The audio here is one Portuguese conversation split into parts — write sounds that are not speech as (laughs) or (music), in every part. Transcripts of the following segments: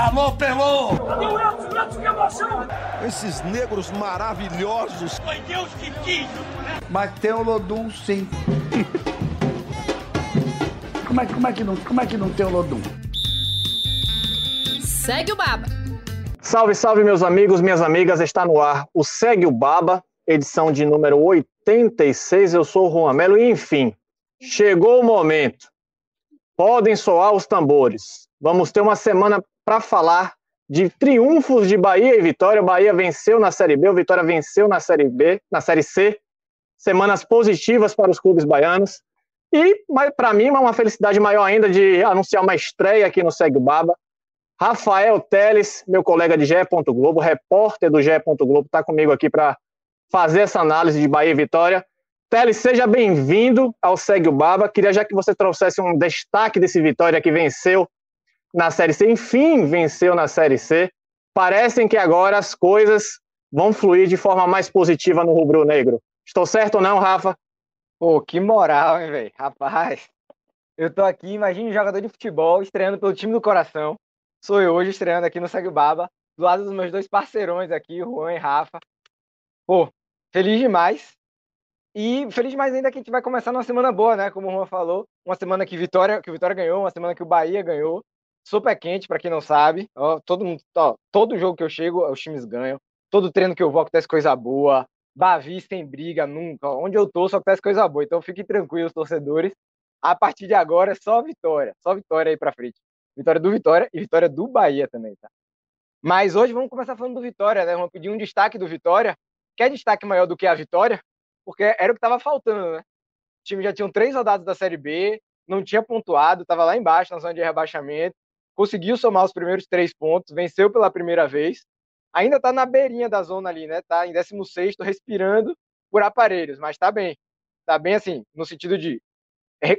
Alô, Pelô! Que emoção! Esses negros maravilhosos. Foi Deus que quis, né? Mas tem o Lodum, sim. como, é, como, é que não, como é que não tem o Lodum? Segue o Baba. Salve, salve, meus amigos, minhas amigas. Está no ar o Segue o Baba, edição de número 86. Eu sou o Juan Melo e, enfim, chegou o momento. Podem soar os tambores. Vamos ter uma semana para falar de triunfos de Bahia e Vitória. Bahia venceu na Série B, o Vitória venceu na Série B, na Série C. Semanas positivas para os clubes baianos. E, para mim, uma felicidade maior ainda de anunciar uma estreia aqui no Segue Baba. Rafael Teles, meu colega de GE. Globo, repórter do GE. Globo, está comigo aqui para fazer essa análise de Bahia e Vitória. Teles, seja bem-vindo ao Segue o Baba. Queria já que você trouxesse um destaque desse Vitória que venceu na Série C, enfim, venceu na Série C. Parecem que agora as coisas vão fluir de forma mais positiva no rubro-negro. Estou certo ou não, Rafa? Pô, que moral, hein, velho? Rapaz, eu tô aqui, imagine um jogador de futebol estreando pelo time do coração. Sou eu hoje estreando aqui no Segue Baba, do lado dos meus dois parceirões aqui, Juan e Rafa. Pô, feliz demais. E feliz demais ainda que a gente vai começar numa semana boa, né? Como o Juan falou, uma semana que Vitória, que Vitória ganhou, uma semana que o Bahia ganhou super quente, para quem não sabe. Ó, todo, mundo, ó, todo jogo que eu chego, os times ganham. Todo treino que eu vou acontece coisa boa. Bavi sem briga nunca. Onde eu tô só acontece coisa boa. Então fiquem tranquilos, torcedores. A partir de agora é só vitória. Só vitória aí pra frente. Vitória do Vitória e vitória do Bahia também, tá? Mas hoje vamos começar falando do Vitória, né? Vamos pedir um destaque do Vitória. Quer destaque maior do que a vitória? Porque era o que estava faltando, né? O time já tinha três rodadas da Série B, não tinha pontuado, estava lá embaixo na zona de rebaixamento conseguiu somar os primeiros três pontos, venceu pela primeira vez, ainda está na beirinha da zona ali, né? Está em 16 respirando por aparelhos, mas está bem. Está bem assim, no sentido de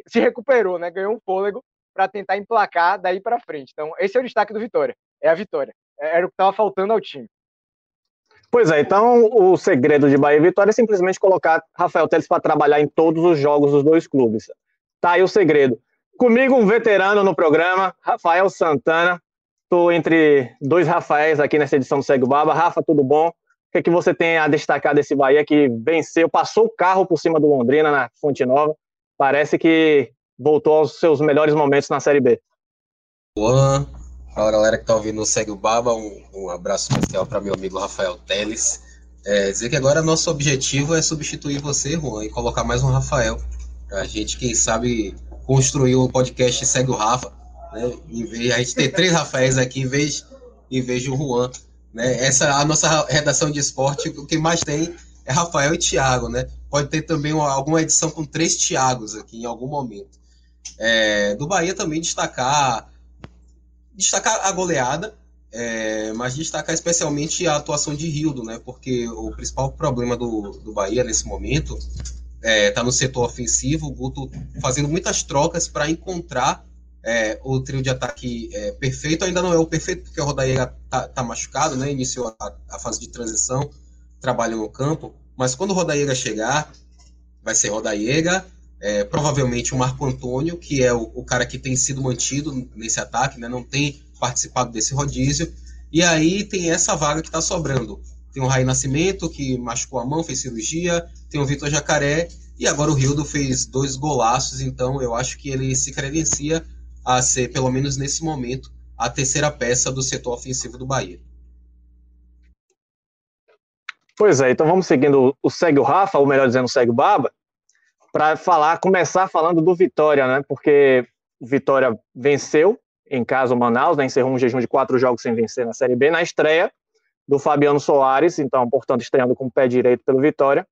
se recuperou, né? Ganhou um fôlego para tentar emplacar daí para frente. Então, esse é o destaque do Vitória. É a vitória. É, era o que estava faltando ao time. Pois é, então o segredo de Bahia e Vitória é simplesmente colocar Rafael Teles para trabalhar em todos os jogos dos dois clubes. Tá aí o segredo. Comigo, um veterano no programa, Rafael Santana. Estou entre dois Rafaéis aqui nessa edição do Segue Baba. Rafa, tudo bom? O que, é que você tem a destacar desse Bahia que venceu, passou o carro por cima do Londrina na Fonte Nova? Parece que voltou aos seus melhores momentos na Série B. Juan, fala galera que está ouvindo o Segue o Baba, um, um abraço especial para meu amigo Rafael Teles. É, dizer que agora nosso objetivo é substituir você, Juan, e colocar mais um Rafael. A gente, quem sabe, construir um podcast Segue o Rafa, né? Vez, a gente ter três Rafaéis aqui em vez, em vez um Juan. Né? Essa a nossa redação de esporte, o que mais tem é Rafael e Thiago, né? Pode ter também uma, alguma edição com três Thiagos aqui em algum momento. É, do Bahia também destacar destacar a goleada, é, mas destacar especialmente a atuação de Rildo, né? Porque o principal problema do, do Bahia nesse momento está é, no setor ofensivo, o Guto fazendo muitas trocas para encontrar é, o trio de ataque é, perfeito. Ainda não é o perfeito, porque o Rodaíra está tá machucado, né? iniciou a, a, fase de transição, trabalha no campo, mas quando o Rodaíra chegar, vai ser Rodaíra, é, provavelmente o Marco Antônio, que é o, o, cara que tem sido mantido nesse ataque, né? não tem participado desse rodízio, e aí tem essa vaga que está sobrando. Tem o Raí Nascimento, que machucou a mão, fez cirurgia. Tem o Vitor Jacaré. E agora o Rildo fez dois golaços. Então eu acho que ele se credencia a ser, pelo menos nesse momento, a terceira peça do setor ofensivo do Bahia. Pois é, então vamos seguindo o Segue o Rafa, ou melhor dizendo, Segue o Baba, para falar, começar falando do Vitória, né? Porque o Vitória venceu em casa o Manaus, né? encerrou um jejum de quatro jogos sem vencer na Série B. Na estreia, do Fabiano Soares, então, portanto, estreando com o pé direito pelo Vitória.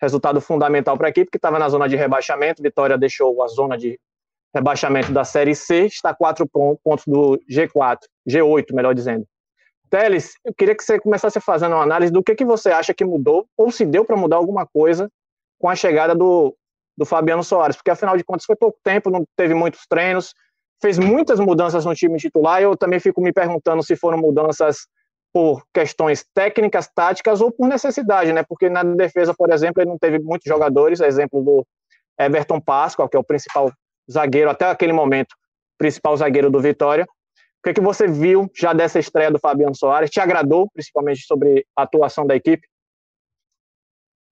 Resultado fundamental para a equipe, que estava na zona de rebaixamento. Vitória deixou a zona de rebaixamento da Série C, está quatro pontos do G4, G8, melhor dizendo. Teles, eu queria que você começasse fazendo uma análise do que, que você acha que mudou, ou se deu para mudar alguma coisa com a chegada do, do Fabiano Soares, porque afinal de contas foi pouco tempo, não teve muitos treinos, fez muitas mudanças no time titular, e eu também fico me perguntando se foram mudanças por questões técnicas, táticas ou por necessidade, né? Porque na defesa, por exemplo, ele não teve muitos jogadores, exemplo do Everton Pascoal, que é o principal zagueiro até aquele momento, principal zagueiro do Vitória. que, que você viu já dessa estreia do Fabiano Soares? Te agradou, principalmente sobre a atuação da equipe?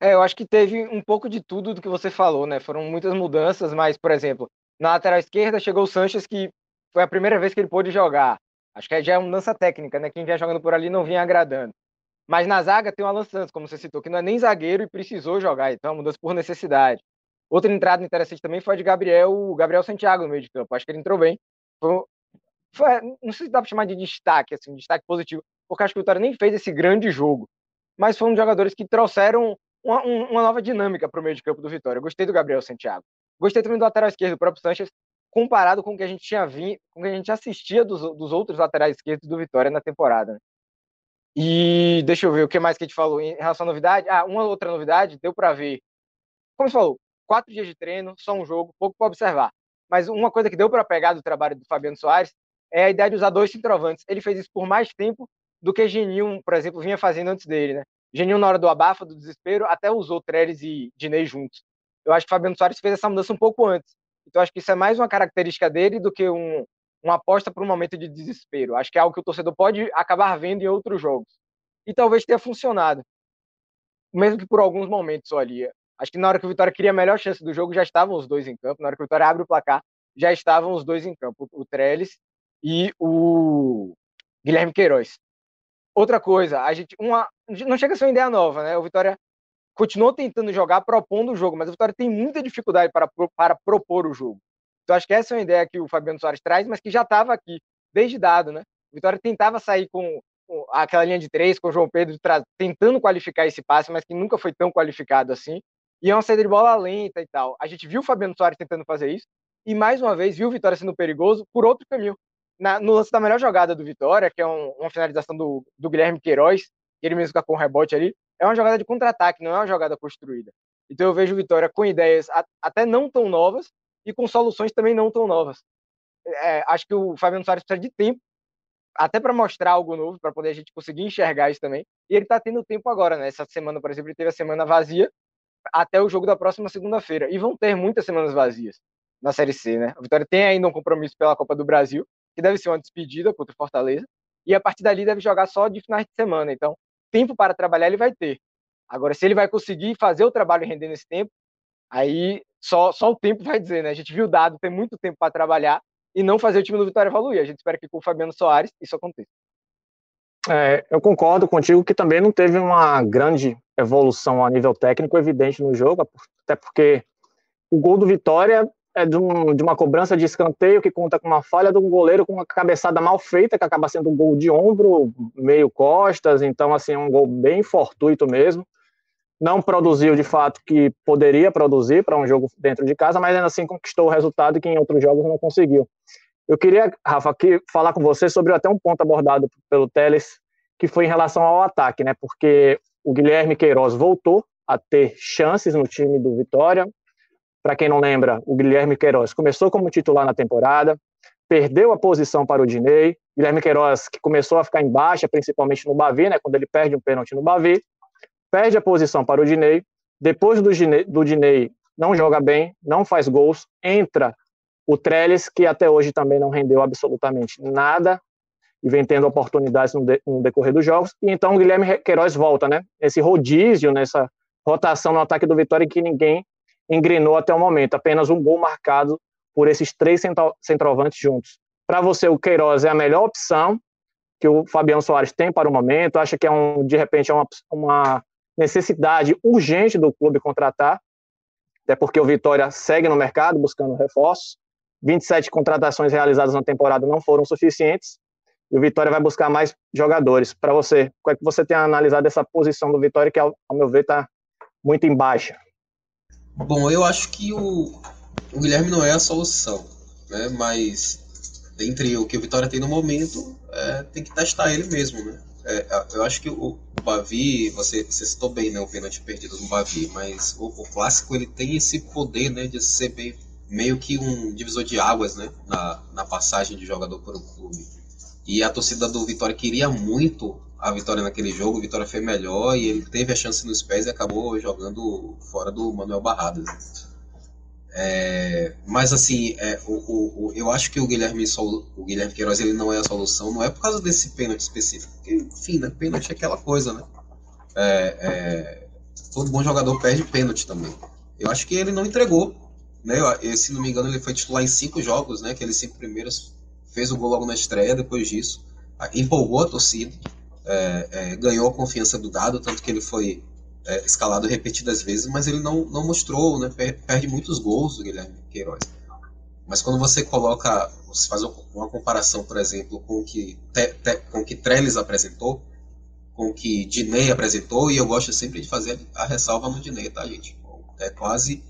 É, eu acho que teve um pouco de tudo do que você falou, né? Foram muitas mudanças, mas, por exemplo, na lateral esquerda chegou o Sanches, que foi a primeira vez que ele pôde jogar. Acho que já é uma mudança técnica, né? Quem vinha jogando por ali não vinha agradando. Mas na zaga tem Alan Santos, como você citou, que não é nem zagueiro e precisou jogar, então é uma mudança por necessidade. Outra entrada interessante também foi a de Gabriel, o Gabriel Santiago no meio de campo. Acho que ele entrou bem. Foi, foi, não sei se dá para chamar de destaque, assim, destaque positivo, porque acho que o Vitória nem fez esse grande jogo. Mas foram jogadores que trouxeram uma, uma nova dinâmica para o meio de campo do Vitória. Gostei do Gabriel Santiago. Gostei também do lateral esquerdo, o próprio Sanches, comparado com o que a gente tinha visto, com o que a gente assistia dos, dos outros laterais esquerdos do Vitória na temporada. Né? E deixa eu ver o que mais que a gente falou em relação à novidade. Ah, uma outra novidade, deu para ver. Como você falou, quatro dias de treino, só um jogo, pouco para observar. Mas uma coisa que deu para pegar do trabalho do Fabiano Soares é a ideia de usar dois centroavantes. Ele fez isso por mais tempo do que Geninho, por exemplo, vinha fazendo antes dele, né? Geninho, na hora do abafa, do desespero, até usou Trellis e Dinei juntos. Eu acho que Fabiano Soares fez essa mudança um pouco antes. Então, acho que isso é mais uma característica dele do que um, uma aposta para um momento de desespero. Acho que é algo que o torcedor pode acabar vendo em outros jogos. E talvez tenha funcionado. Mesmo que por alguns momentos ali. Acho que na hora que o Vitória queria a melhor chance do jogo, já estavam os dois em campo. Na hora que o Vitória abre o placar, já estavam os dois em campo. O Trellis e o Guilherme Queiroz. Outra coisa, a gente uma não chega a ser uma ideia nova, né? O Vitória continuou tentando jogar, propondo o jogo, mas o Vitória tem muita dificuldade para, para propor o jogo. Então acho que essa é uma ideia que o Fabiano Soares traz, mas que já estava aqui desde dado, né? O Vitória tentava sair com, com aquela linha de três, com o João Pedro tentando qualificar esse passe, mas que nunca foi tão qualificado assim. E é uma saída de bola lenta e tal. A gente viu o Fabiano Soares tentando fazer isso e mais uma vez viu o Vitória sendo perigoso por outro caminho. Na, no lance da melhor jogada do Vitória, que é um, uma finalização do, do Guilherme Queiroz, ele mesmo com o rebote ali, é uma jogada de contra-ataque, não é uma jogada construída. Então eu vejo o Vitória com ideias até não tão novas e com soluções também não tão novas. É, acho que o Fabiano Soares precisa de tempo até para mostrar algo novo, para poder a gente conseguir enxergar isso também. E ele está tendo tempo agora, né? Essa semana, por exemplo, ele teve a semana vazia até o jogo da próxima segunda-feira. E vão ter muitas semanas vazias na Série C, né? O Vitória tem ainda um compromisso pela Copa do Brasil, que deve ser uma despedida contra o Fortaleza. E a partir dali deve jogar só de finais de semana. Então, tempo para trabalhar ele vai ter. Agora, se ele vai conseguir fazer o trabalho render nesse tempo, aí só, só o tempo vai dizer, né? A gente viu o dado, tem muito tempo para trabalhar e não fazer o time do Vitória evoluir. A gente espera que com o Fabiano Soares isso aconteça. É, eu concordo contigo que também não teve uma grande evolução a nível técnico evidente no jogo, até porque o gol do Vitória é de, um, de, uma cobrança de escanteio que conta com uma falha do goleiro com uma cabeçada mal feita, que acaba sendo um gol de ombro, meio costas, então assim, é um gol bem fortuito mesmo. Não produziu de fato que poderia produzir para um jogo dentro de casa, mas ainda assim conquistou o resultado que em outros jogos não conseguiu. Eu queria, Rafa, aqui falar com você sobre até um ponto abordado pelo Teles, que foi em relação ao ataque, né? Porque o Guilherme Queiroz voltou a ter chances no time do Vitória, para quem não lembra, o Guilherme Queiroz começou como titular na temporada, perdeu a posição para o Dinei. Guilherme Queiroz, que começou a ficar em baixa, principalmente no Bavi, né, quando ele perde um pênalti no Bavi, perde a posição para o Dinei. Depois do Dinei, do Dinei não joga bem, não faz gols, entra o Trellis, que até hoje também não rendeu absolutamente nada e vem tendo oportunidades no, de, no decorrer dos jogos. E então o Guilherme Queiroz volta, né? Esse rodízio, nessa rotação no ataque do Vitória que ninguém engrenou até o momento. Apenas um gol marcado por esses três centroavantes juntos. Para você, o Queiroz é a melhor opção que o Fabiano Soares tem para o momento? Acha que é um, de repente é uma, uma necessidade urgente do clube contratar? Até porque o Vitória segue no mercado buscando reforços. 27 contratações realizadas na temporada não foram suficientes. E o Vitória vai buscar mais jogadores. Para você, qual é que você tem analisado essa posição do Vitória, que, ao meu ver, está muito em baixa? Bom, eu acho que o, o Guilherme não é a solução, né? Mas dentre o que o Vitória tem no momento, é, tem que testar ele mesmo, né? É, eu acho que o, o Bavi, você, você citou bem, né, o pênalti perdido no Bavi, mas o, o, clássico ele tem esse poder, né, de ser bem, meio que um divisor de águas, né, na, na passagem de jogador por um clube. E a torcida do Vitória queria muito a vitória naquele jogo, a Vitória foi melhor e ele teve a chance nos pés e acabou jogando fora do Manuel Barradas. É, mas assim, é, o, o, o, eu acho que o Guilherme, o Guilherme Queiroz ele não é a solução, não é por causa desse pênalti específico. Porque, enfim, né, pênalti é aquela coisa, né? É, é, todo bom jogador perde pênalti também. Eu acho que ele não entregou. Né? Eu, se não me engano, ele foi titular em cinco jogos, né? Aqueles cinco primeiros. Fez o gol logo na estreia, depois disso. Empolgou a torcida. É, é, ganhou a confiança do dado, tanto que ele foi é, escalado repetidas vezes, mas ele não, não mostrou, né? Perde muitos gols o Guilherme Queiroz. Mas quando você coloca, você faz uma comparação, por exemplo, com o que, te, te, com o que Trellis apresentou, com o que Dinei apresentou, e eu gosto sempre de fazer a ressalva no Dinei, tá, gente? É quase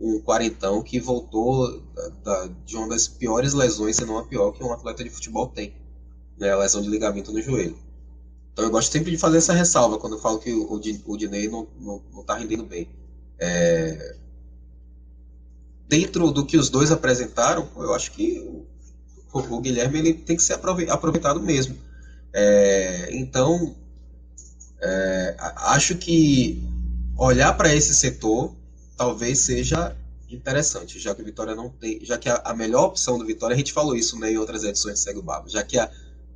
um quarentão que voltou da, da, de uma das piores lesões, se não a pior, que um atleta de futebol tem, né? A lesão de ligamento no joelho. Então eu gosto sempre de fazer essa ressalva quando eu falo que o, o Dinei não, não, não tá rendendo bem. É... Dentro do que os dois apresentaram, eu acho que o, o Guilherme ele tem que ser aproveitado mesmo. É... Então, é... acho que olhar para esse setor talvez seja interessante, já que o Vitória não tem, já que a, a, melhor opção do Vitória, a gente falou isso né, em outras edições de Segue o Babo, já que a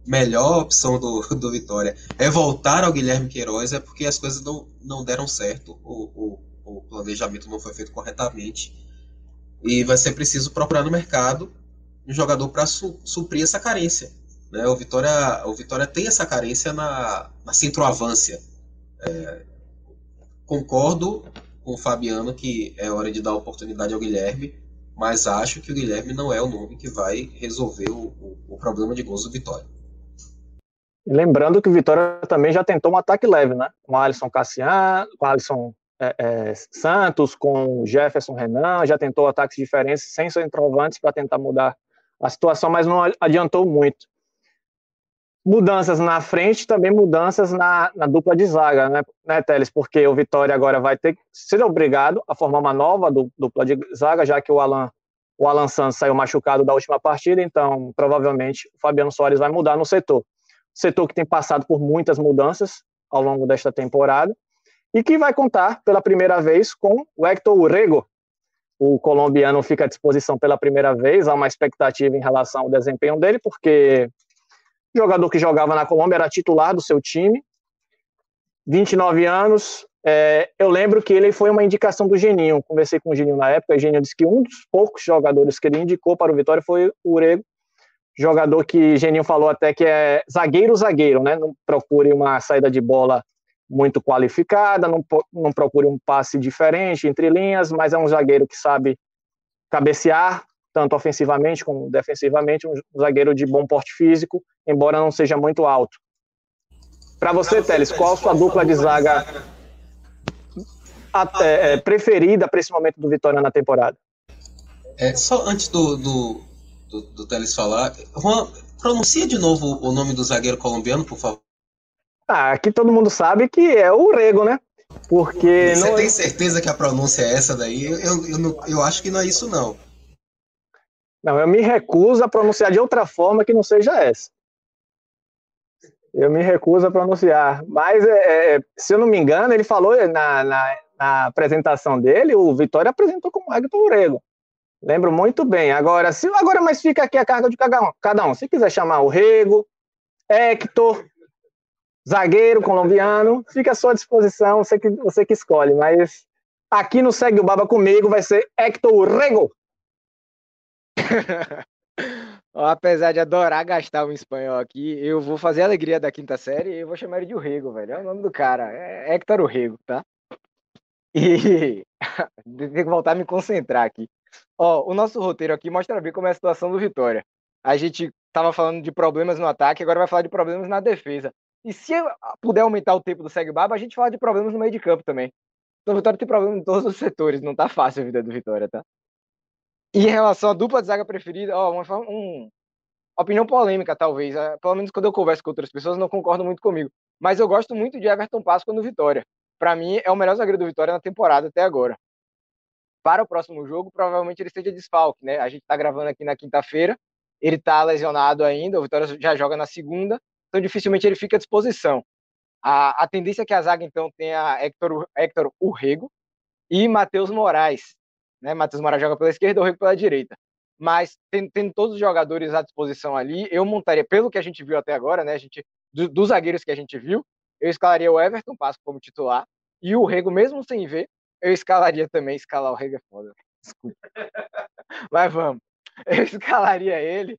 melhor opção do, do Vitória é voltar ao Guilherme Queiroz, é porque as coisas não, não deram certo, o, o, o planejamento não foi feito corretamente, e vai ser preciso procurar no mercado um jogador para su, suprir essa carência. Né? O, Vitória, o Vitória tem essa carência na, na centroavância. É, concordo com o Fabiano que é hora de dar oportunidade ao Guilherme, mas acho que o Guilherme não é o nome que vai resolver o, o, o problema de gols do Vitória. Lembrando que o Vitória também já tentou um ataque leve, né? Com Alisson Cassiano, com Alisson é, é, Santos, com Jefferson Renan, já tentou ataques diferentes sem centroavantes para tentar mudar a situação, mas não adiantou muito. Mudanças na frente, também mudanças na, na dupla de zaga, né, né, Teles? Porque o Vitória agora vai ter ser obrigado a formar uma nova dupla de zaga, já que o Alan, o Alan Santos saiu machucado da última partida, então provavelmente o Fabiano Soares vai mudar no setor setor que tem passado por muitas mudanças ao longo desta temporada e que vai contar pela primeira vez com o Hector Urrego. O colombiano fica à disposição pela primeira vez, há uma expectativa em relação ao desempenho dele, porque o jogador que jogava na Colômbia era titular do seu time, 29 anos. É, eu lembro que ele foi uma indicação do Geninho. Conversei com o Geninho na época, e o Geninho disse que um dos poucos jogadores que ele indicou para o Vitória foi o Urego, jogador que Geninho falou até que é zagueiro-zagueiro, né? Não procure uma saída de bola muito qualificada, não, não procure um passe diferente entre linhas, mas é um zagueiro que sabe cabecear, tanto ofensivamente como defensivamente, um zagueiro de bom porte físico, embora não seja muito alto. Para você, Teles, qual a sua dupla de zaga é, preferida para esse momento do Vitória na temporada? É, só antes do, do, do, do Teles falar. Juan, pronuncia de novo o nome do zagueiro colombiano, por favor. Ah, aqui todo mundo sabe que é o Rego, né? Porque. Você não... tem certeza que a pronúncia é essa daí? Eu, eu, eu, eu, acho que não é isso, não. Não, eu me recuso a pronunciar de outra forma que não seja essa. Eu me recuso a pronunciar. Mas, é, é, se eu não me engano, ele falou na, na, na apresentação dele, o Vitória apresentou como Hector Rego. Lembro muito bem. Agora, se agora, mas fica aqui a carga de cada um. Cada um. Se quiser chamar o Rego, Hector, zagueiro colombiano, fica à sua disposição, você que, você que escolhe. Mas aqui no Segue o Baba comigo vai ser Hector Rego. (laughs) Apesar de adorar gastar o espanhol aqui, eu vou fazer a alegria da quinta série e eu vou chamar ele de Rego, velho. É o nome do cara. É Hector Rego, tá? E (laughs) tem que voltar a me concentrar aqui. Ó, o nosso roteiro aqui mostra bem como é a situação do Vitória. A gente tava falando de problemas no ataque, agora vai falar de problemas na defesa. E se puder aumentar o tempo do Segue Baba, a gente fala de problemas no meio de campo também. Então o Vitória tem problema em todos os setores, não tá fácil a vida do Vitória, tá? E em relação à dupla de zaga preferida, ó, uma, um, opinião polêmica, talvez. É, pelo menos quando eu converso com outras pessoas, não concordam muito comigo. Mas eu gosto muito de Everton Páscoa no Vitória. Para mim, é o melhor zagueiro do Vitória na temporada até agora para o próximo jogo, provavelmente ele seja desfalque, né? A gente está gravando aqui na quinta-feira, ele está lesionado ainda, o Vitória já joga na segunda, então dificilmente ele fica à disposição. A, a tendência é que a zaga, então, tenha Hector, Hector Urrego e Matheus Moraes. né? Matheus Moraes joga pela esquerda, o Rego pela direita. Mas tendo, tendo, todos os jogadores à disposição ali, eu montaria, pelo que a gente viu até agora, né? A gente, do, dos zagueiros que a gente viu, eu escalaria o Everton Pasco como titular e o Rego, mesmo sem ver, eu escalaria também. Escalar o Rego é foda. Desculpa. Mas vamos. (laughs) Eu escalaria ele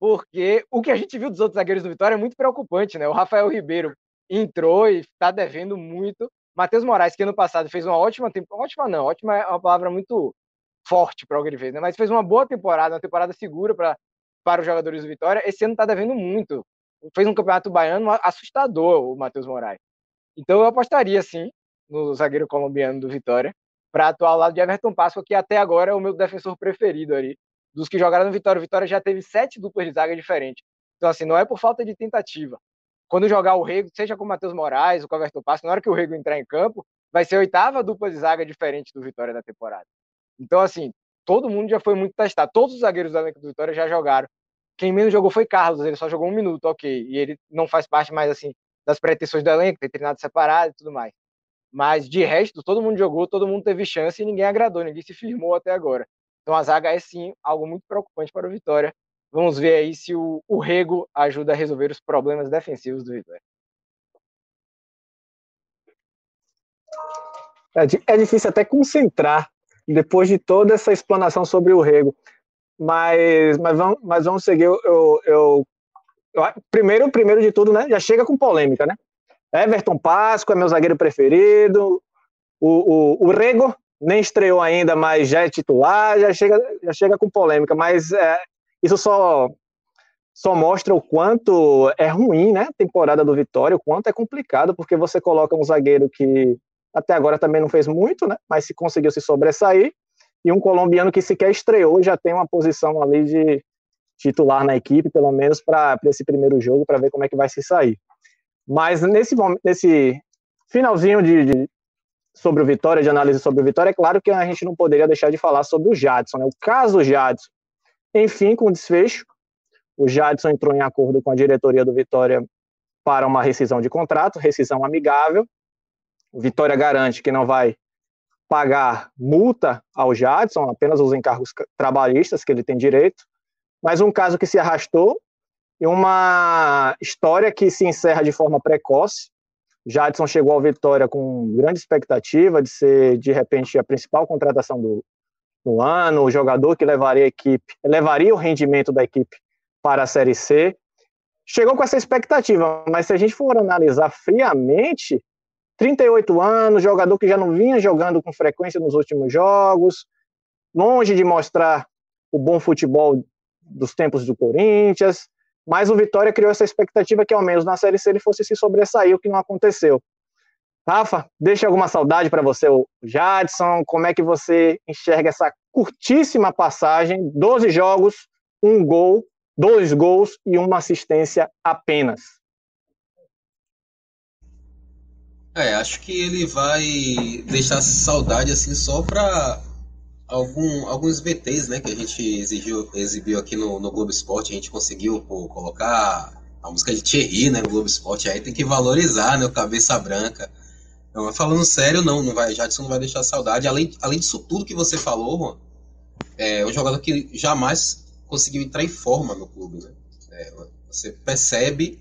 porque o que a gente viu dos outros zagueiros do Vitória é muito preocupante, né? O Rafael Ribeiro entrou e está devendo muito. Matheus Moraes, que ano passado fez uma ótima temporada, ótima não, ótima é uma palavra muito forte para o que né? Mas fez uma boa temporada, uma temporada segura para para os jogadores do Vitória. Esse ano está devendo muito. Fez um campeonato baiano assustador o Matheus Moraes. Então eu apostaria sim no zagueiro colombiano do Vitória para atuar ao lado de Everton Páscoa, que até agora é o meu defensor preferido ali dos que jogaram no Vitória. O Vitória já teve sete duplas de zaga diferentes. Então, assim, não é por falta de tentativa. Quando jogar o Rego, seja com o Matheus Moraes, o Coverton Passo, na hora que o Rego entrar em campo, vai ser a oitava dupla de zaga diferente do Vitória da temporada. Então, assim, todo mundo já foi muito testado. Todos os zagueiros elenco do Vitória já jogaram. Quem menos jogou foi Carlos, ele só jogou um minuto, ok. E ele não faz parte mais, assim, das pretensões do elenco, tem treinado separado e tudo mais. Mas, de resto, todo mundo jogou, todo mundo teve chance e ninguém agradou, ninguém se firmou até agora. Então a zaga é sim algo muito preocupante para o Vitória. Vamos ver aí se o, o Rego ajuda a resolver os problemas defensivos do Vitória. É, é difícil até concentrar depois de toda essa explanação sobre o Rego. Mas, mas, vamos, mas vamos seguir. Eu, eu, eu, primeiro, primeiro de tudo, né? Já chega com polêmica, né? Everton Páscoa é meu zagueiro preferido. O, o, o Rego nem estreou ainda, mas já é titular, já chega, já chega com polêmica, mas é, isso só só mostra o quanto é ruim, né, a temporada do Vitória, o quanto é complicado, porque você coloca um zagueiro que até agora também não fez muito, né, mas se conseguiu se sobressair, e um colombiano que sequer estreou já tem uma posição ali de titular na equipe, pelo menos para esse primeiro jogo, para ver como é que vai se sair. Mas nesse, nesse finalzinho de, de, sobre o Vitória, de análise sobre o Vitória, é claro que a gente não poderia deixar de falar sobre o Jadson, né? o caso Jadson. Enfim, com o desfecho, o Jadson entrou em acordo com a diretoria do Vitória para uma rescisão de contrato, rescisão amigável. O Vitória garante que não vai pagar multa ao Jadson, apenas os encargos trabalhistas que ele tem direito. Mas um caso que se arrastou e uma história que se encerra de forma precoce, Jadson chegou ao Vitória com grande expectativa de ser, de repente, a principal contratação do, do ano, o jogador que levaria a equipe, levaria o rendimento da equipe para a Série C. Chegou com essa expectativa, mas se a gente for analisar friamente, 38 anos, jogador que já não vinha jogando com frequência nos últimos jogos, longe de mostrar o bom futebol dos tempos do Corinthians, mas o Vitória criou essa expectativa que ao menos na Série C ele fosse se sobressair, o que não aconteceu. Rafa, deixa alguma saudade para você, o Jadson, como é que você enxerga essa curtíssima passagem, 12 jogos, um gol, dois gols e uma assistência apenas? É, acho que ele vai deixar saudade assim só para algum, alguns VTs né, que a gente exigiu, exibiu aqui no, no Globo Esporte, a gente conseguiu pô, colocar a música de Thierry né, no Globo Esporte, aí tem que valorizar né, o Cabeça Branca. Não, falando sério, não, não vai, Jadson não vai deixar saudade. Além, além disso tudo que você falou, Juan, é um jogador que jamais conseguiu entrar em forma no clube. Né? É, você percebe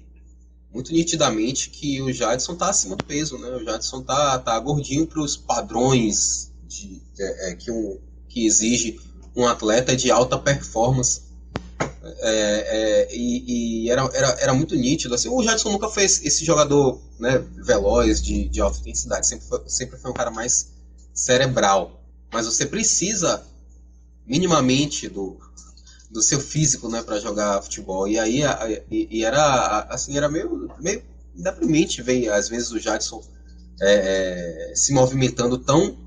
muito nitidamente que o Jadson está acima do peso, né? O Jadson tá, tá gordinho para os padrões de, é, é, que um, que exige um atleta de alta performance. É, é, e, e era, era, era muito nítido. Assim, o Jadson nunca foi esse jogador né, veloz, de, de alta intensidade. Sempre foi, sempre foi um cara mais cerebral. Mas você precisa minimamente do, do seu físico né, para jogar futebol. E aí e, e, era assim era meio, meio deprimente ver às vezes o Jadson é, é, se movimentando tão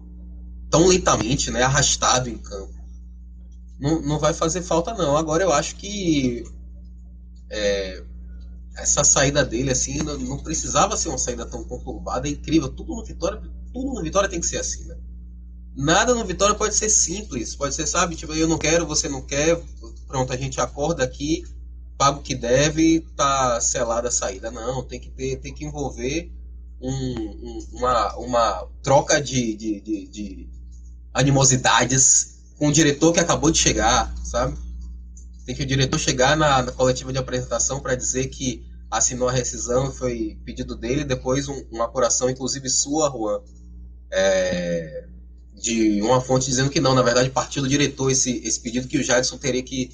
tão lentamente, né, arrastado em campo. Não, não vai fazer falta, não. Agora eu acho que é, essa saída dele, assim, não, não, precisava ser uma saída tão conturbada. É incrível. Tudo no Vitória, tudo no Vitória tem que ser assim, né? Nada no Vitória pode ser simples. Pode ser, sabe, tipo, eu não quero, você não quer. Pronto, a gente acorda aqui, paga o que deve, tá selada a saída. Não, tem que ter, tem que envolver um, um, uma, uma troca de, de, de, de animosidades com o diretor que acabou de chegar, sabe? Tem que o diretor chegar na, na coletiva de apresentação para dizer que assinou a rescisão, foi pedido dele, depois um, uma apuração, inclusive sua, Juan, é, de uma fonte dizendo que não, na verdade partiu do diretor esse, esse pedido que o Jadson teria que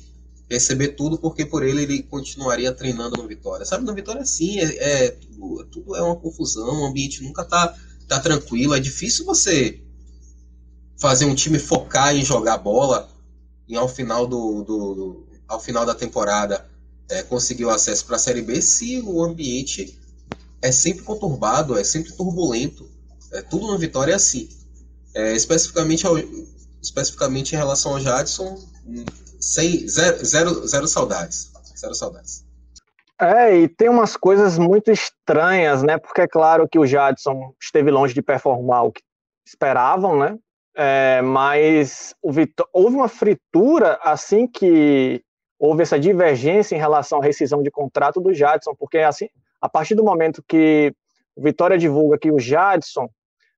receber tudo, porque por ele ele continuaria treinando no Vitória. Sabe, no Vitória sim, é, é tudo, tudo, é uma confusão, o ambiente nunca tá, tá tranquilo, é difícil você fazer um time focar em jogar bola e ao final do, do, ao final da temporada é, conseguir o acesso para a Série B se o ambiente é sempre conturbado, é sempre turbulento. É, tudo no Vitória é assim. É, especificamente, ao, especificamente em relação ao Jadson, sem, zero, zero, zero saudades. Zero saudades. É, e tem umas coisas muito estranhas, né? Porque é claro que o Jadson esteve longe de performar o que esperavam, né? É, mas houve uma fritura assim que houve essa divergência em relação à rescisão de contrato do Jadson, porque assim, a partir do momento que o Vitória divulga que o Jadson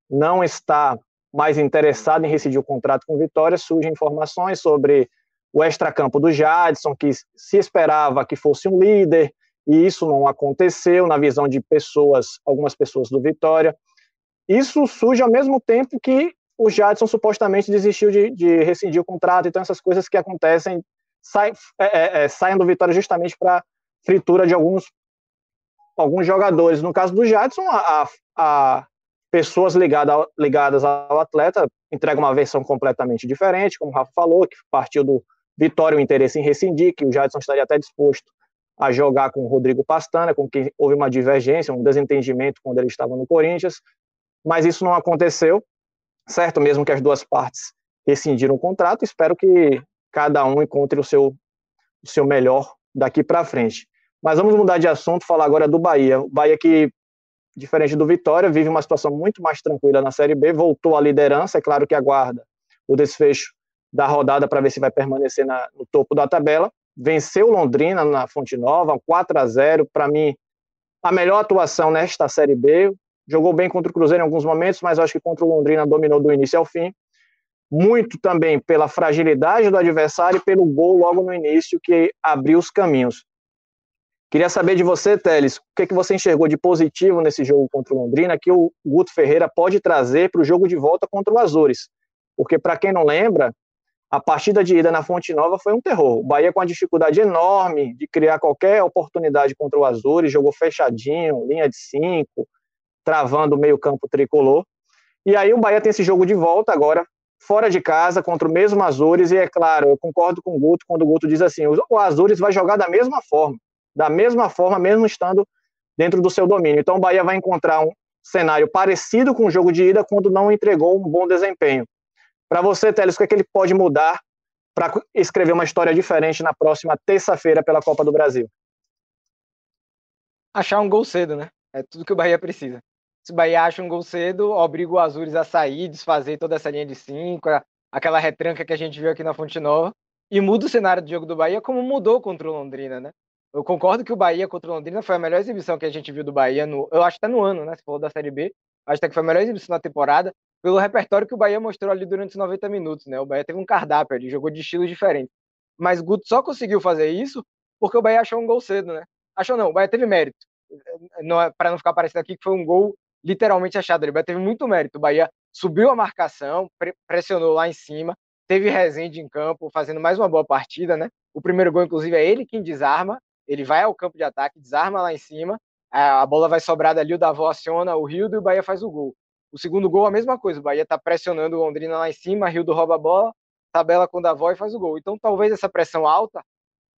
não está mais interessado em rescindir o contrato com o Vitória, surgem informações sobre o extracampo do Jadson, que se esperava que fosse um líder, e isso não aconteceu na visão de pessoas, algumas pessoas do Vitória. Isso surge ao mesmo tempo que o Jadson supostamente desistiu de, de rescindir o contrato, então essas coisas que acontecem saem, é, é, é saem do Vitória justamente para fritura de alguns, alguns jogadores. No caso do Jadson, a, a, a pessoas ligada, ligadas ao atleta entregam uma versão completamente diferente, como o Rafa falou, que partiu do Vitória o interesse em rescindir, que o Jadson estaria até disposto a jogar com o Rodrigo Pastana, com quem houve uma divergência, um desentendimento quando ele estava no Corinthians, mas isso não aconteceu, certo? Mesmo que as duas partes rescindiram o contrato, espero que cada um encontre o seu, o seu melhor daqui para frente. Mas vamos mudar de assunto, falar agora do Bahia. O Bahia que, diferente do Vitória, vive uma situação muito mais tranquila na Série B, voltou à liderança, é claro que aguarda o desfecho da rodada para ver se vai permanecer na, no topo da tabela. Venceu Londrina na Fonte Nova, 4 a 0 para mim, a melhor atuação nesta Série B. Jogou bem contra o Cruzeiro em alguns momentos, mas acho que contra o Londrina dominou do início ao fim. Muito também pela fragilidade do adversário e pelo gol logo no início que abriu os caminhos. Queria saber de você, Teles, o que, que você enxergou de positivo nesse jogo contra o Londrina que o Guto Ferreira pode trazer para o jogo de volta contra o Azores? Porque, para quem não lembra, a partida de ida na Fonte Nova foi um terror. O Bahia com uma dificuldade enorme de criar qualquer oportunidade contra o Azures, jogou fechadinho, linha de cinco, travando o meio-campo tricolor. E aí o Bahia tem esse jogo de volta agora, fora de casa, contra o mesmo Azures, e é claro, eu concordo com o Guto quando o Guto diz assim: o Azures vai jogar da mesma forma, da mesma forma, mesmo estando dentro do seu domínio. Então o Bahia vai encontrar um cenário parecido com o jogo de ida quando não entregou um bom desempenho. Para você, Teles, o que, é que ele pode mudar para escrever uma história diferente na próxima terça-feira pela Copa do Brasil? Achar um gol cedo, né? É tudo que o Bahia precisa. Se o Bahia acha um gol cedo, obriga o Azures a sair, desfazer toda essa linha de cinco, aquela retranca que a gente viu aqui na Fonte Nova, e muda o cenário do jogo do Bahia como mudou contra o Londrina, né? Eu concordo que o Bahia contra o Londrina foi a melhor exibição que a gente viu do Bahia, no, eu acho que até no ano, né? Se falou da Série B, acho que foi a melhor exibição da temporada pelo repertório que o Bahia mostrou ali durante os 90 minutos, né? O Bahia teve um cardápio ali, jogou de estilos diferentes. Mas Guto só conseguiu fazer isso porque o Bahia achou um gol cedo, né? Achou não, o Bahia teve mérito. Não é, para não ficar parecendo aqui que foi um gol literalmente achado. O Bahia teve muito mérito. O Bahia subiu a marcação, pressionou lá em cima, teve Rezende em campo, fazendo mais uma boa partida, né? O primeiro gol, inclusive, é ele quem desarma. Ele vai ao campo de ataque, desarma lá em cima. A bola vai sobrar dali, o Davó aciona o Rio e o Bahia faz o gol. O segundo gol, a mesma coisa. O Bahia tá pressionando o Londrina lá em cima, Rildo rouba a bola, tabela com o Davó e faz o gol. Então, talvez essa pressão alta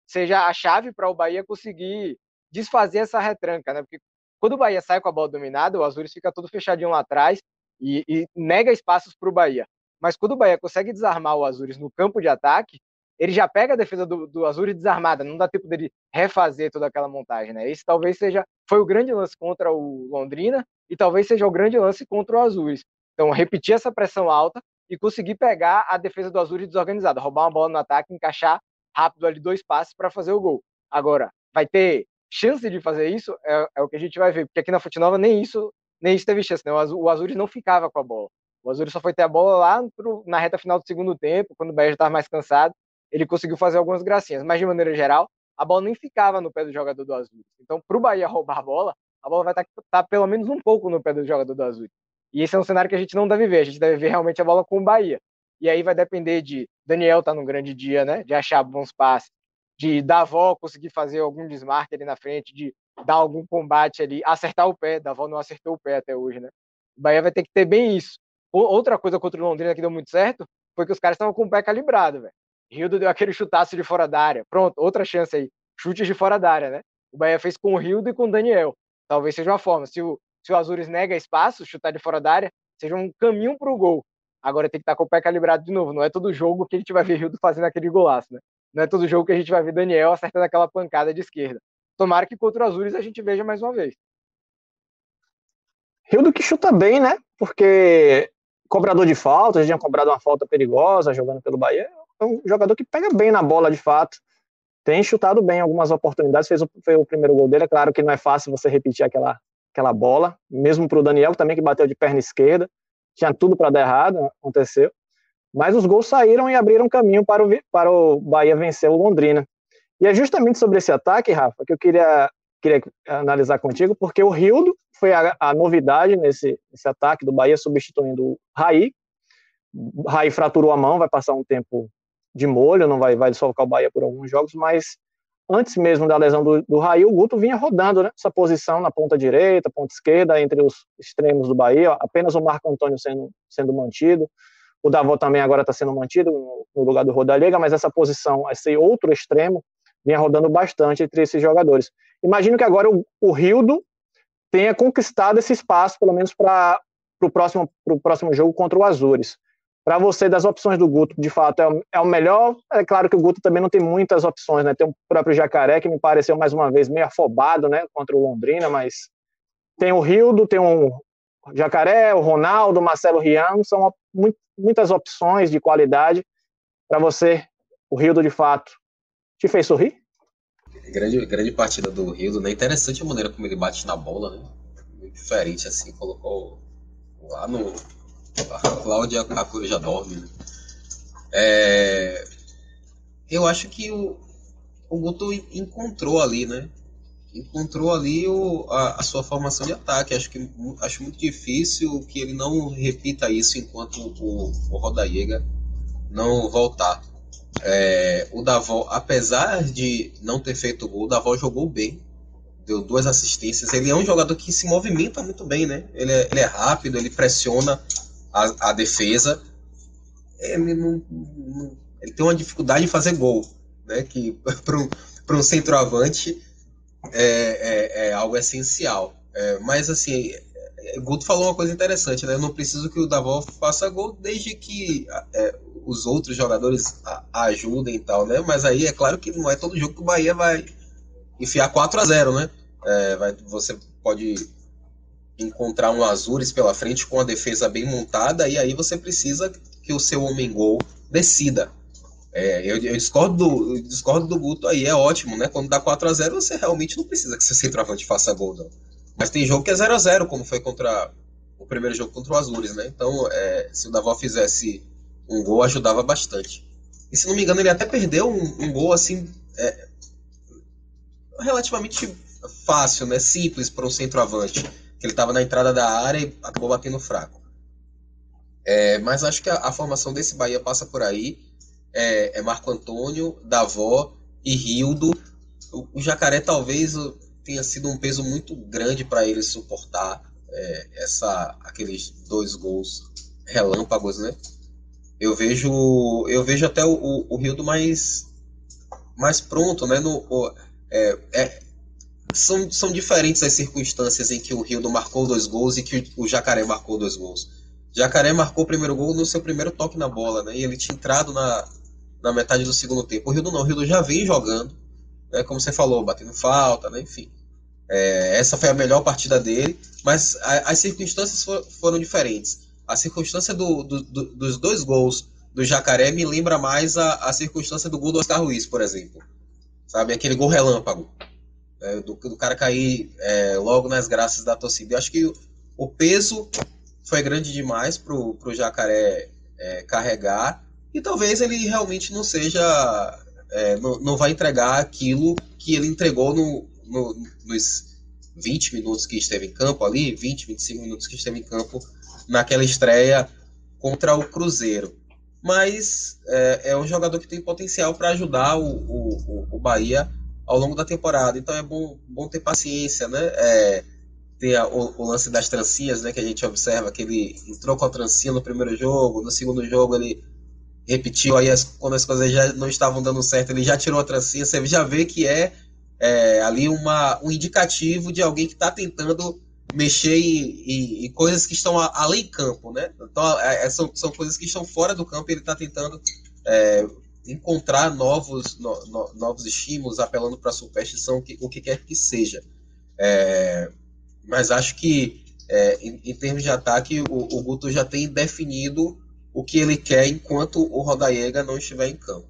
seja a chave para o Bahia conseguir desfazer essa retranca, né? Porque quando o Bahia sai com a bola dominada, o Azures fica todo fechadinho lá atrás e, e nega espaços para o Bahia. Mas quando o Bahia consegue desarmar o Azures no campo de ataque, ele já pega a defesa do, do Azures desarmada, não dá tempo dele refazer toda aquela montagem, né? Esse talvez seja foi o grande lance contra o Londrina e talvez seja o grande lance contra o Azures. Então, repetir essa pressão alta e conseguir pegar a defesa do Azures desorganizada, roubar uma bola no ataque, encaixar rápido ali dois passes para fazer o gol. Agora, vai ter chance de fazer isso? É, é, o que a gente vai ver, porque aqui na Fute Nova nem isso, nem isso teve chance, né? O Azures não ficava com a bola. O Azul só foi ter a bola lá pro, na reta final do segundo tempo, quando o Bahia já estava mais cansado. Ele conseguiu fazer algumas gracinhas, mas de maneira geral, a bola nem ficava no pé do jogador do Azul. Então, para o Bahia roubar a bola, a bola vai estar tá, tá pelo menos um pouco no pé do jogador do Azul. E esse é um cenário que a gente não deve ver. A gente deve ver realmente a bola com o Bahia. E aí vai depender de Daniel tá num grande dia, né? De achar bons passes, de Davó conseguir fazer algum desmarque ali na frente, de dar algum combate ali, acertar o pé. Davó não acertou o pé até hoje, né? O Bahia vai ter que ter bem isso. Outra coisa contra o Londrina que deu muito certo foi que os caras estavam com o pé calibrado, velho. Rildo deu aquele chutaço de fora da área. Pronto, outra chance aí. Chutes de fora da área, né? O Bahia fez com o Rildo e com o Daniel. Talvez seja uma forma. Se o, se o Azures nega espaço, chutar de fora da área, seja um caminho para o gol. Agora tem que estar com o pé calibrado de novo. Não é todo jogo que a gente vai ver Rildo fazendo aquele golaço, né? Não é todo jogo que a gente vai ver Daniel acertando aquela pancada de esquerda. Tomara que contra o Azures a gente veja mais uma vez. Rildo que chuta bem, né? Porque cobrador de falta, já tinha cobrado uma falta perigosa jogando pelo Bahia. É um jogador que pega bem na bola de fato. Tem chutado bem algumas oportunidades, fez o, o primeiro gol dele. É claro que não é fácil você repetir aquela, aquela bola, mesmo para o Daniel também, que bateu de perna esquerda. Tinha tudo para dar errado, aconteceu. Mas os gols saíram e abriram caminho para o, para o Bahia vencer o Londrina. E é justamente sobre esse ataque, Rafa, que eu queria, queria analisar contigo, porque o Rildo foi a, a novidade nesse, nesse ataque do Bahia, substituindo o Raí. Raí fraturou a mão, vai passar um tempo de molho, não vai, vai desfocar o Bahia por alguns jogos, mas antes mesmo da lesão do, do Raí, o Guto vinha rodando né, essa posição na ponta direita, ponta esquerda, entre os extremos do Bahia, apenas o Marco Antônio sendo, sendo mantido, o Davó também agora está sendo mantido no, lugar do Rodallega, mas essa posição, esse outro extremo, vinha rodando bastante entre esses jogadores. Imagino que agora o, o Rildo tenha conquistado esse espaço, pelo menos para o próximo, próximo jogo contra o Azures para você, das opções do Guto, de fato, é o, é o, melhor. É claro que o Guto também não tem muitas opções, né? Tem o próprio Jacaré, que me pareceu mais uma vez meio afobado, né? Contra o Londrina, mas tem o Rildo, tem o Jacaré, o Ronaldo, o Marcelo Rian, são muitas opções de qualidade para você. O Rildo, de fato, te fez sorrir? Grande, grande partida do Rildo, né? Interessante a maneira como ele bate na bola, né? Muito diferente, assim, colocou lá no a Cláudia a Coruja dorme. Né? É, eu acho que o, o Guto encontrou ali, né? Encontrou ali o, a, a, sua formação de ataque. Acho, que, acho muito difícil que ele não repita isso enquanto o, o Rodaiega não voltar. É, o Davó, apesar de não ter feito gol, o Davó jogou bem, deu duas assistências. Ele é um jogador que se movimenta muito bem, né? Ele é, ele é rápido, ele pressiona a, a defesa, ele, não, não, ele tem uma dificuldade de fazer gol, né? Que (laughs) para um, um centroavante é, é, é, algo essencial. É, mas assim, Guto falou uma coisa interessante, né? Eu não preciso que o Davó faça gol desde que é, os outros jogadores a, ajudem e tal, né? Mas aí é claro que não é todo jogo que o Bahia vai enfiar 4 a 0 né? É, vai, você pode encontrar um Azures pela frente com a defesa bem montada, e aí você precisa que o seu homem-gol decida. É, eu, eu, discordo do, eu discordo do Guto aí, é ótimo, né? Quando dá 4 a 0 você realmente não precisa que seu centroavante faça gol, não. Mas tem jogo que é 0 a 0 como foi contra o primeiro jogo contra o Azures, né? Então, é, se o Davó fizesse um gol, ajudava bastante. E se não me engano, ele até perdeu um, um gol assim. É, relativamente fácil, né? Simples para um centroavante que ele estava na entrada da área e acabou batendo fraco. É, mas acho que a, a, formação desse Bahia passa por aí. É, é Marco Antônio, Davó e Rildo. O, o, Jacaré talvez tenha sido um peso muito grande para ele suportar é, essa, aqueles dois gols relâmpagos, né? Eu vejo, eu vejo até o, o, o Rildo mais, mais pronto, né? No, o, é, é são, são diferentes as circunstâncias em que o Rildo marcou dois gols e que o Jacaré marcou dois gols. Jacaré marcou o primeiro gol no seu primeiro toque na bola, né? E ele tinha entrado na, na metade do segundo tempo. O Rildo não, o Rildo já vem jogando, né? Como você falou, batendo falta, né? Enfim. É, essa foi a melhor partida dele, mas a, as circunstâncias for, foram diferentes. A circunstância do, do, do, dos dois gols do Jacaré me lembra mais a, a circunstância do gol do Oscar Ruiz, por exemplo. Sabe, aquele gol relâmpago é, do, do, cara cair é, logo nas graças da torcida. Eu acho que o peso foi grande demais para o Jacaré é, carregar e talvez ele realmente não seja, é, não, não vai entregar aquilo que ele entregou no, no, nos 20 minutos que esteve em campo ali, 20, 25 minutos que esteve em campo naquela estreia contra o Cruzeiro. Mas é, é um jogador que tem potencial para ajudar o, o, o Bahia ao longo da temporada. Então é bom, bom ter paciência, né? É, ter a, o, o, lance das trancinhas, né? Que a gente observa que ele entrou com a trancinha no primeiro jogo, no segundo jogo ele repetiu, aí as, quando as coisas já não estavam dando certo, ele já tirou a trancinha, você já vê que é, é ali uma, um indicativo de alguém que está tentando mexer em, em, em, coisas que estão além campo, né? Então, é, são, são coisas que estão fora do campo e ele está tentando é, encontrar novos, no, no, novos estímulos, apelando para a superstição, o que, o que quer que seja. É, mas acho que, é, em, em, termos de ataque, o, o, Guto já tem definido o que ele quer enquanto o Rodaiega não estiver em campo.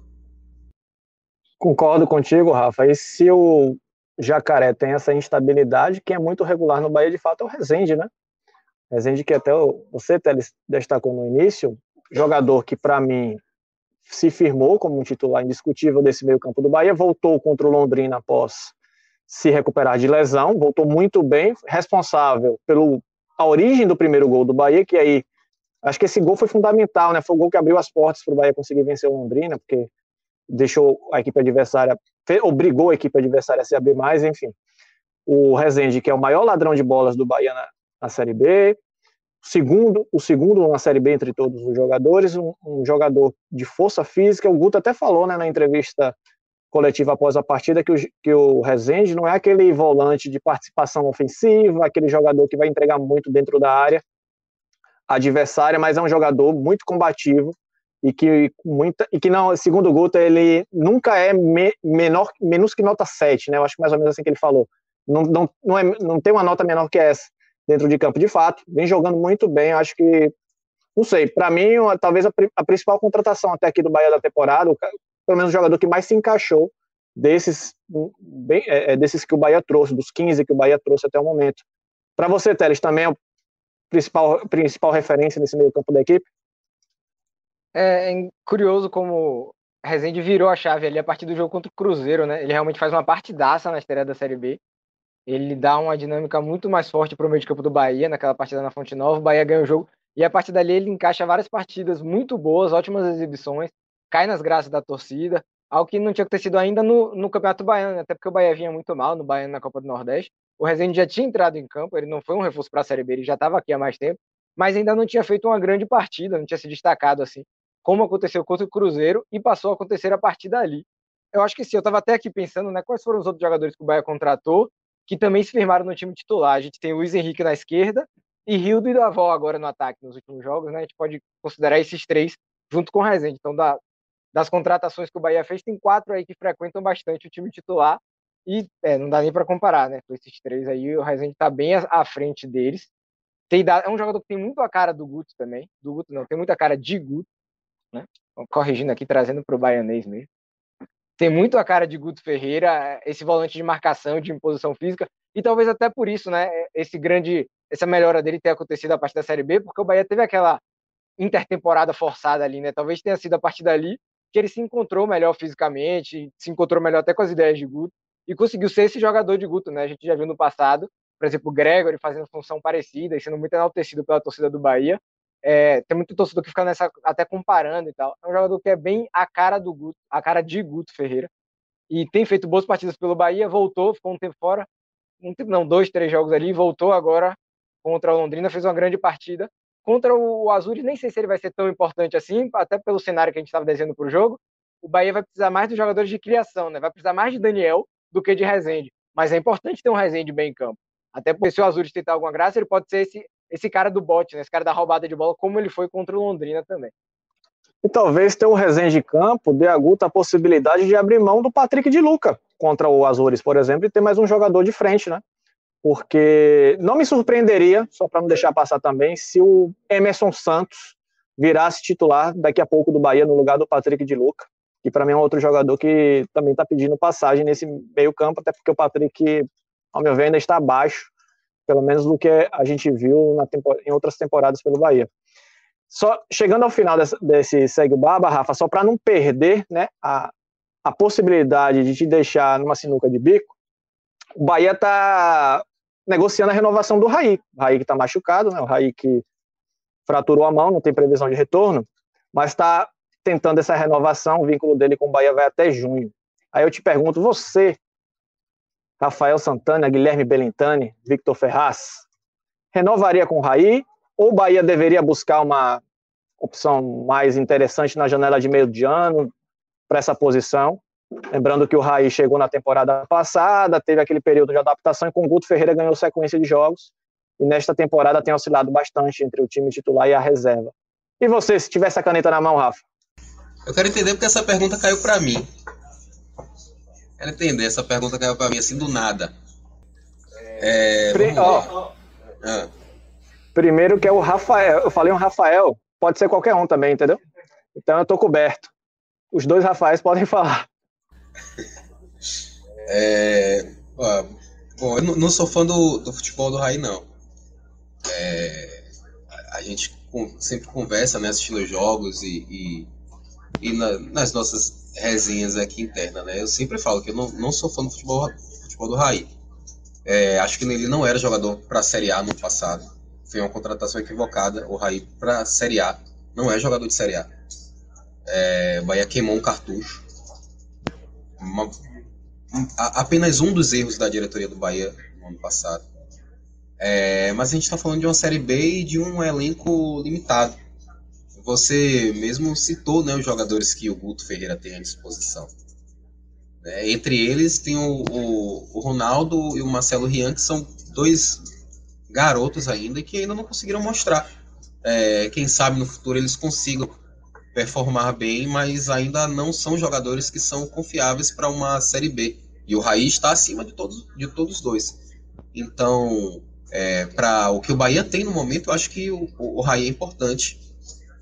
Concordo contigo, Rafa. E se o Jacaré tem essa instabilidade, quem é muito regular no Bahia, de fato, é o Rezende, né? Rezende que até você, Teles, destacou no início, jogador que, para mim, se firmou como um titular indiscutível desse meio campo do Bahia, voltou contra o Londrina após se recuperar de lesão, voltou muito bem, responsável pelo a origem do primeiro gol do Bahia, que aí acho que esse gol foi fundamental, né? Foi o gol que abriu as portas para o Bahia conseguir vencer o Londrina, porque deixou a equipe adversária, obrigou a equipe adversária a se abrir mais, enfim. O Rezende, que é o maior ladrão de bolas do Bahia na, na Série B, segundo, o segundo na Série B entre todos os jogadores, um, um, jogador de força física. O Guto até falou né, na entrevista coletiva após a partida que o, que o Rezende não é aquele volante de participação ofensiva, aquele jogador que vai entregar muito dentro da área adversária, mas é um jogador muito combativo e que muita e que não, segundo o Guto, ele nunca é me, menor menos que nota 7, né? Eu acho que mais ou menos assim que ele falou. Não, não, não, é, não tem uma nota menor que essa dentro de campo de fato, vem jogando muito bem, acho que, não sei, para mim, talvez a, a, principal contratação até aqui do Bahia da temporada, o, pelo menos o jogador que mais se encaixou desses, bem, é, é, desses que o Bahia trouxe, dos 15 que o Bahia trouxe até o momento. Para você, Teles, também é principal, principal referência nesse meio campo da equipe? É, é curioso como Rezende virou a chave ali a partir do jogo contra o Cruzeiro, né? Ele realmente faz uma partidaça na estreia da Série B ele dá uma dinâmica muito mais forte para o meio de campo do Bahia, naquela partida na Fonte Nova, o Bahia ganha o jogo, e a partir dali ele encaixa várias partidas muito boas, ótimas exibições, cai nas graças da torcida, algo que não tinha acontecido ainda no, no Campeonato Baiano, até porque o Bahia vinha muito mal no Baiano na Copa do Nordeste, o Rezende já tinha entrado em campo, ele não foi um reforço para a Série B, ele já estava aqui há mais tempo, mas ainda não tinha feito uma grande partida, não tinha se destacado assim, como aconteceu contra o Cruzeiro, e passou a acontecer a partir dali. Eu acho que sim, eu estava até aqui pensando, né, quais foram os outros jogadores que o Bahia contratou, que também se firmaram no time titular. A gente tem o Luiz Henrique na esquerda e Rildo e Davó agora no ataque nos últimos jogos, né? A gente pode considerar esses três junto com o Rezende. Então, da, das contratações que o Bahia fez, tem quatro aí que frequentam bastante o time titular e é, não dá nem para comparar, né? Com esses três aí, o Rezende está bem à, frente deles. Tem, é um jogador que tem muito a cara do Guto também. Do Guto não, tem muita cara de Guto, né? Corrigindo aqui, trazendo para o baianês mesmo tem muito a cara de Guto Ferreira, esse volante de marcação, de imposição física, e talvez até por isso, né, esse grande, essa melhora dele ter acontecido a partir da Série B, porque o Bahia teve aquela intertemporada forçada ali, né? Talvez tenha sido a partir dali que ele se encontrou melhor fisicamente, se encontrou melhor até com as ideias de Guto e conseguiu ser esse jogador de Guto, né? A gente já viu no passado, por exemplo, o Gregory fazendo função parecida e sendo muito enaltecido pela torcida do Bahia. É, tem muito torcedor que fica nessa até comparando e tal. É um jogador que é bem a cara do Guto, a cara de Guto Ferreira. E tem feito boas partidas pelo Bahia, voltou, ficou um tempo fora, um tempo não, dois, três jogos ali, voltou agora contra o Londrina, fez uma grande partida. Contra o Azul, nem sei se ele vai ser tão importante assim, até pelo cenário que a gente estava desenhando para o jogo. O Bahia vai precisar mais dos jogadores de criação, né? Vai precisar mais de Daniel do que de Rezende. Mas é importante ter um Rezende bem em campo. Até porque se o Azul tentar alguma graça, ele pode ser esse esse cara do bote, né? Esse cara da roubada de bola, como ele foi contra o Londrina também. E talvez ter um resenha de campo dê a Guta a possibilidade de abrir mão do Patrick de Luca contra o Azores, por exemplo, e ter mais um jogador de frente, né? Porque não me surpreenderia, só para não deixar passar também, se o Emerson Santos virasse titular daqui a pouco do Bahia no lugar do Patrick de Luca, que para mim é um outro jogador que também está pedindo passagem nesse meio campo, até porque o Patrick, ao meu ver, ainda está abaixo pelo menos do que a gente viu em outras temporadas pelo Bahia. Só chegando ao final desse, desse segue o baba, Rafa, só para não perder, né, a, a possibilidade de te deixar numa sinuca de bico, o Bahia está negociando a renovação do Raí. O Raí que está machucado, né? O Raí que fraturou a mão, não tem previsão de retorno, mas está tentando essa renovação. O vínculo dele com o Bahia vai até junho. Aí eu te pergunto, você, Rafael Santana, Guilherme Belintani, Victor Ferraz, renovaria com o Raí ou o Bahia deveria buscar uma opção mais interessante na janela de meio de ano para essa posição? Lembrando que o Raí chegou na temporada passada, teve aquele período de adaptação e com o Guto Ferreira ganhou sequência de jogos. E nesta temporada tem oscilado bastante entre o time titular e a reserva. E você, se tivesse a caneta na mão, Rafa? Eu quero entender porque essa pergunta caiu para mim. Quero entender, essa pergunta caiu para mim assim do nada. É, Pre ó, ah. Primeiro que é o Rafael. Eu falei um Rafael, pode ser qualquer um também, entendeu? Então eu tô coberto. Os dois Rafaéis podem (laughs) falar. É, bom, eu não sou fã do, do futebol do Raí, não. É, a gente sempre conversa, né, assistindo jogos e, e, e na, nas nossas resenhas aqui internas, né? Eu sempre falo que eu não, não sou fã do futebol, futebol do Raí. É, acho que ele não era jogador para a Série A no passado. Foi uma contratação equivocada, o Raí, para a Série A. Não é jogador de Série A. É, Bahia queimou um cartucho uma, apenas um dos erros da diretoria do Bahia no ano passado. É, mas a gente está falando de uma Série B e de um elenco limitado. Você mesmo citou né, os jogadores que o Guto Ferreira tem à disposição. É, entre eles tem o, o, o, Ronaldo e o Marcelo Rian, que são dois garotos ainda que ainda não conseguiram mostrar. É, quem sabe no futuro eles consigam performar bem, mas ainda não são jogadores que são confiáveis para uma Série B. E o Raí está acima de todos, de todos os dois. Então, é, para o que o Bahia tem no momento, eu acho que o, o, o Raí é importante.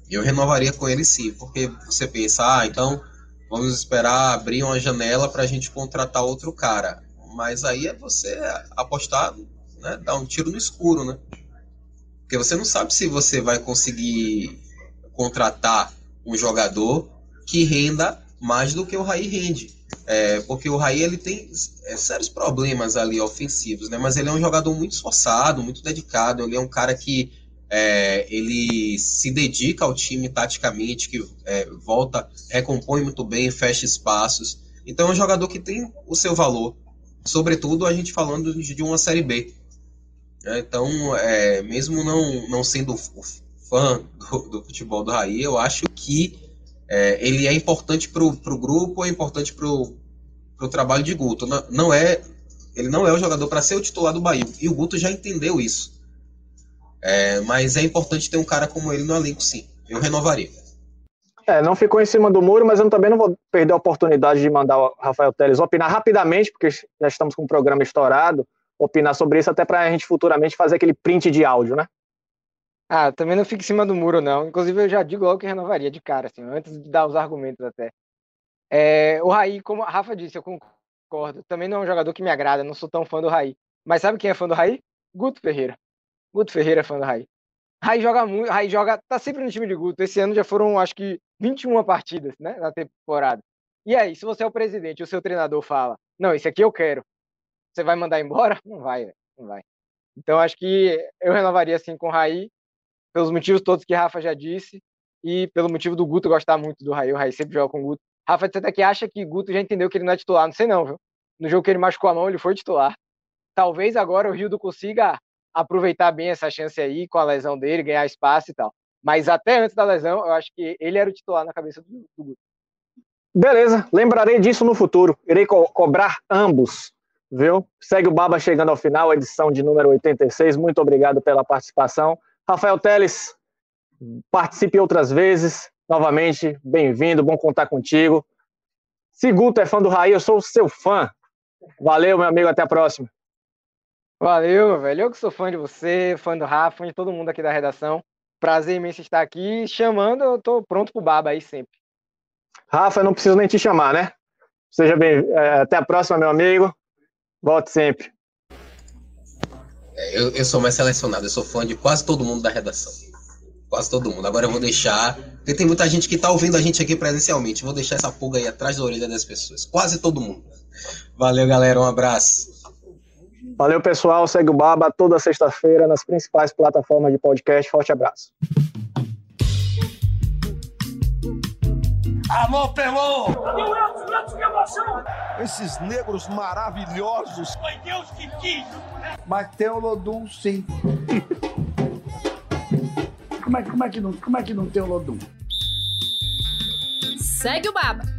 Eu renovaria com ele sim, porque você pensa, ah, então vamos esperar abrir uma janela para a gente contratar outro cara. Mas aí é você apostar, né, dar um tiro no escuro, né? Porque você não sabe se você vai conseguir contratar um jogador que renda mais do que o Raí rende. É, porque o Raí ele tem é, sérios problemas ali ofensivos, né? Mas ele é um jogador muito esforçado, muito dedicado. Ele é um cara que é, ele se dedica ao time taticamente, que é, volta, recompõe muito bem, fecha espaços. Então é um jogador que tem o seu valor, sobretudo a gente falando de uma série B. É, então, é, mesmo não, não sendo fã do, do futebol do Raí, eu acho que é, ele é importante para o grupo, é importante para o trabalho de Guto. Não, não, é, ele não é o jogador para ser o titular do Bahia. E o Guto já entendeu isso. É, mas é importante ter um cara como ele no elenco, sim. Eu renovaria. É, não ficou em cima do muro, mas eu também não vou perder a oportunidade de mandar o Rafael Teles opinar rapidamente, porque já estamos com o programa estourado, opinar sobre isso, até para a gente futuramente fazer aquele print de áudio, né? Ah, também não fica em cima do muro, não. Inclusive, eu já digo logo que renovaria de cara, assim, antes de dar os argumentos até. É, o Raí, como a Rafa disse, eu concordo. Também não é um jogador que me agrada, não sou tão fã do Raí. Mas sabe quem é fã do Raí? Guto Ferreira. Guto Ferreira é fã do Raí. Raí joga muito, Raí joga, tá sempre no time de Guto. Esse ano já foram, acho que, 21 partidas, né, na temporada. E aí, se você é o presidente o seu treinador fala, não, esse aqui eu quero, você vai mandar embora? (laughs) Não vai, não vai. Então, acho que eu renovaria, assim, com o Raí pelos motivos todos que Rafa já disse e pelo motivo do Guto gostar muito do Raí. O Raí sempre joga com o Guto. Rafa até que acha que Guto já entendeu que ele não é titular. Não sei não, viu? No jogo que ele machucou a mão, ele foi titular. Talvez agora o Rildo consiga aproveitar bem essa chance aí com a lesão dele, ganhar espaço e tal. Mas até antes da lesão, eu acho que ele era o titular na cabeça do, do Guto. Beleza, lembrarei disso no futuro. Irei co cobrar ambos, viu? Segue o Baba chegando ao final, edição de número 86. Muito obrigado pela participação. Rafael Teles, participe outras vezes. Novamente, bem-vindo, bom contar contigo. Se Guto é fã do Raí, eu sou seu fã. Valeu, meu amigo, até a próxima. Valeu, velho. Eu que sou fã de você, fã do Rafa, de todo mundo aqui da redação. Prazer imenso estar aqui. Chamando, eu tô pronto pro baba aí sempre. Rafa, eu não preciso nem te chamar, né? Seja bem. É, até a próxima, meu amigo. Volte sempre. É, eu, eu sou mais selecionado, eu sou fã de quase todo mundo da redação. Quase todo mundo. Agora eu vou deixar. Porque tem muita gente que tá ouvindo a gente aqui presencialmente. Vou deixar essa pulga aí atrás da orelha das pessoas. Quase todo mundo. Valeu, galera. Um abraço. Valeu, pessoal. Segue o Baba toda sexta-feira nas principais plataformas de podcast. Forte abraço. Alô, Pelô! Que emoção! Esses negros maravilhosos. Foi Deus que quis! Mas tem o Lodum, sim. como, é, como, é que não, como é que não tem o Lodum? Segue o Baba.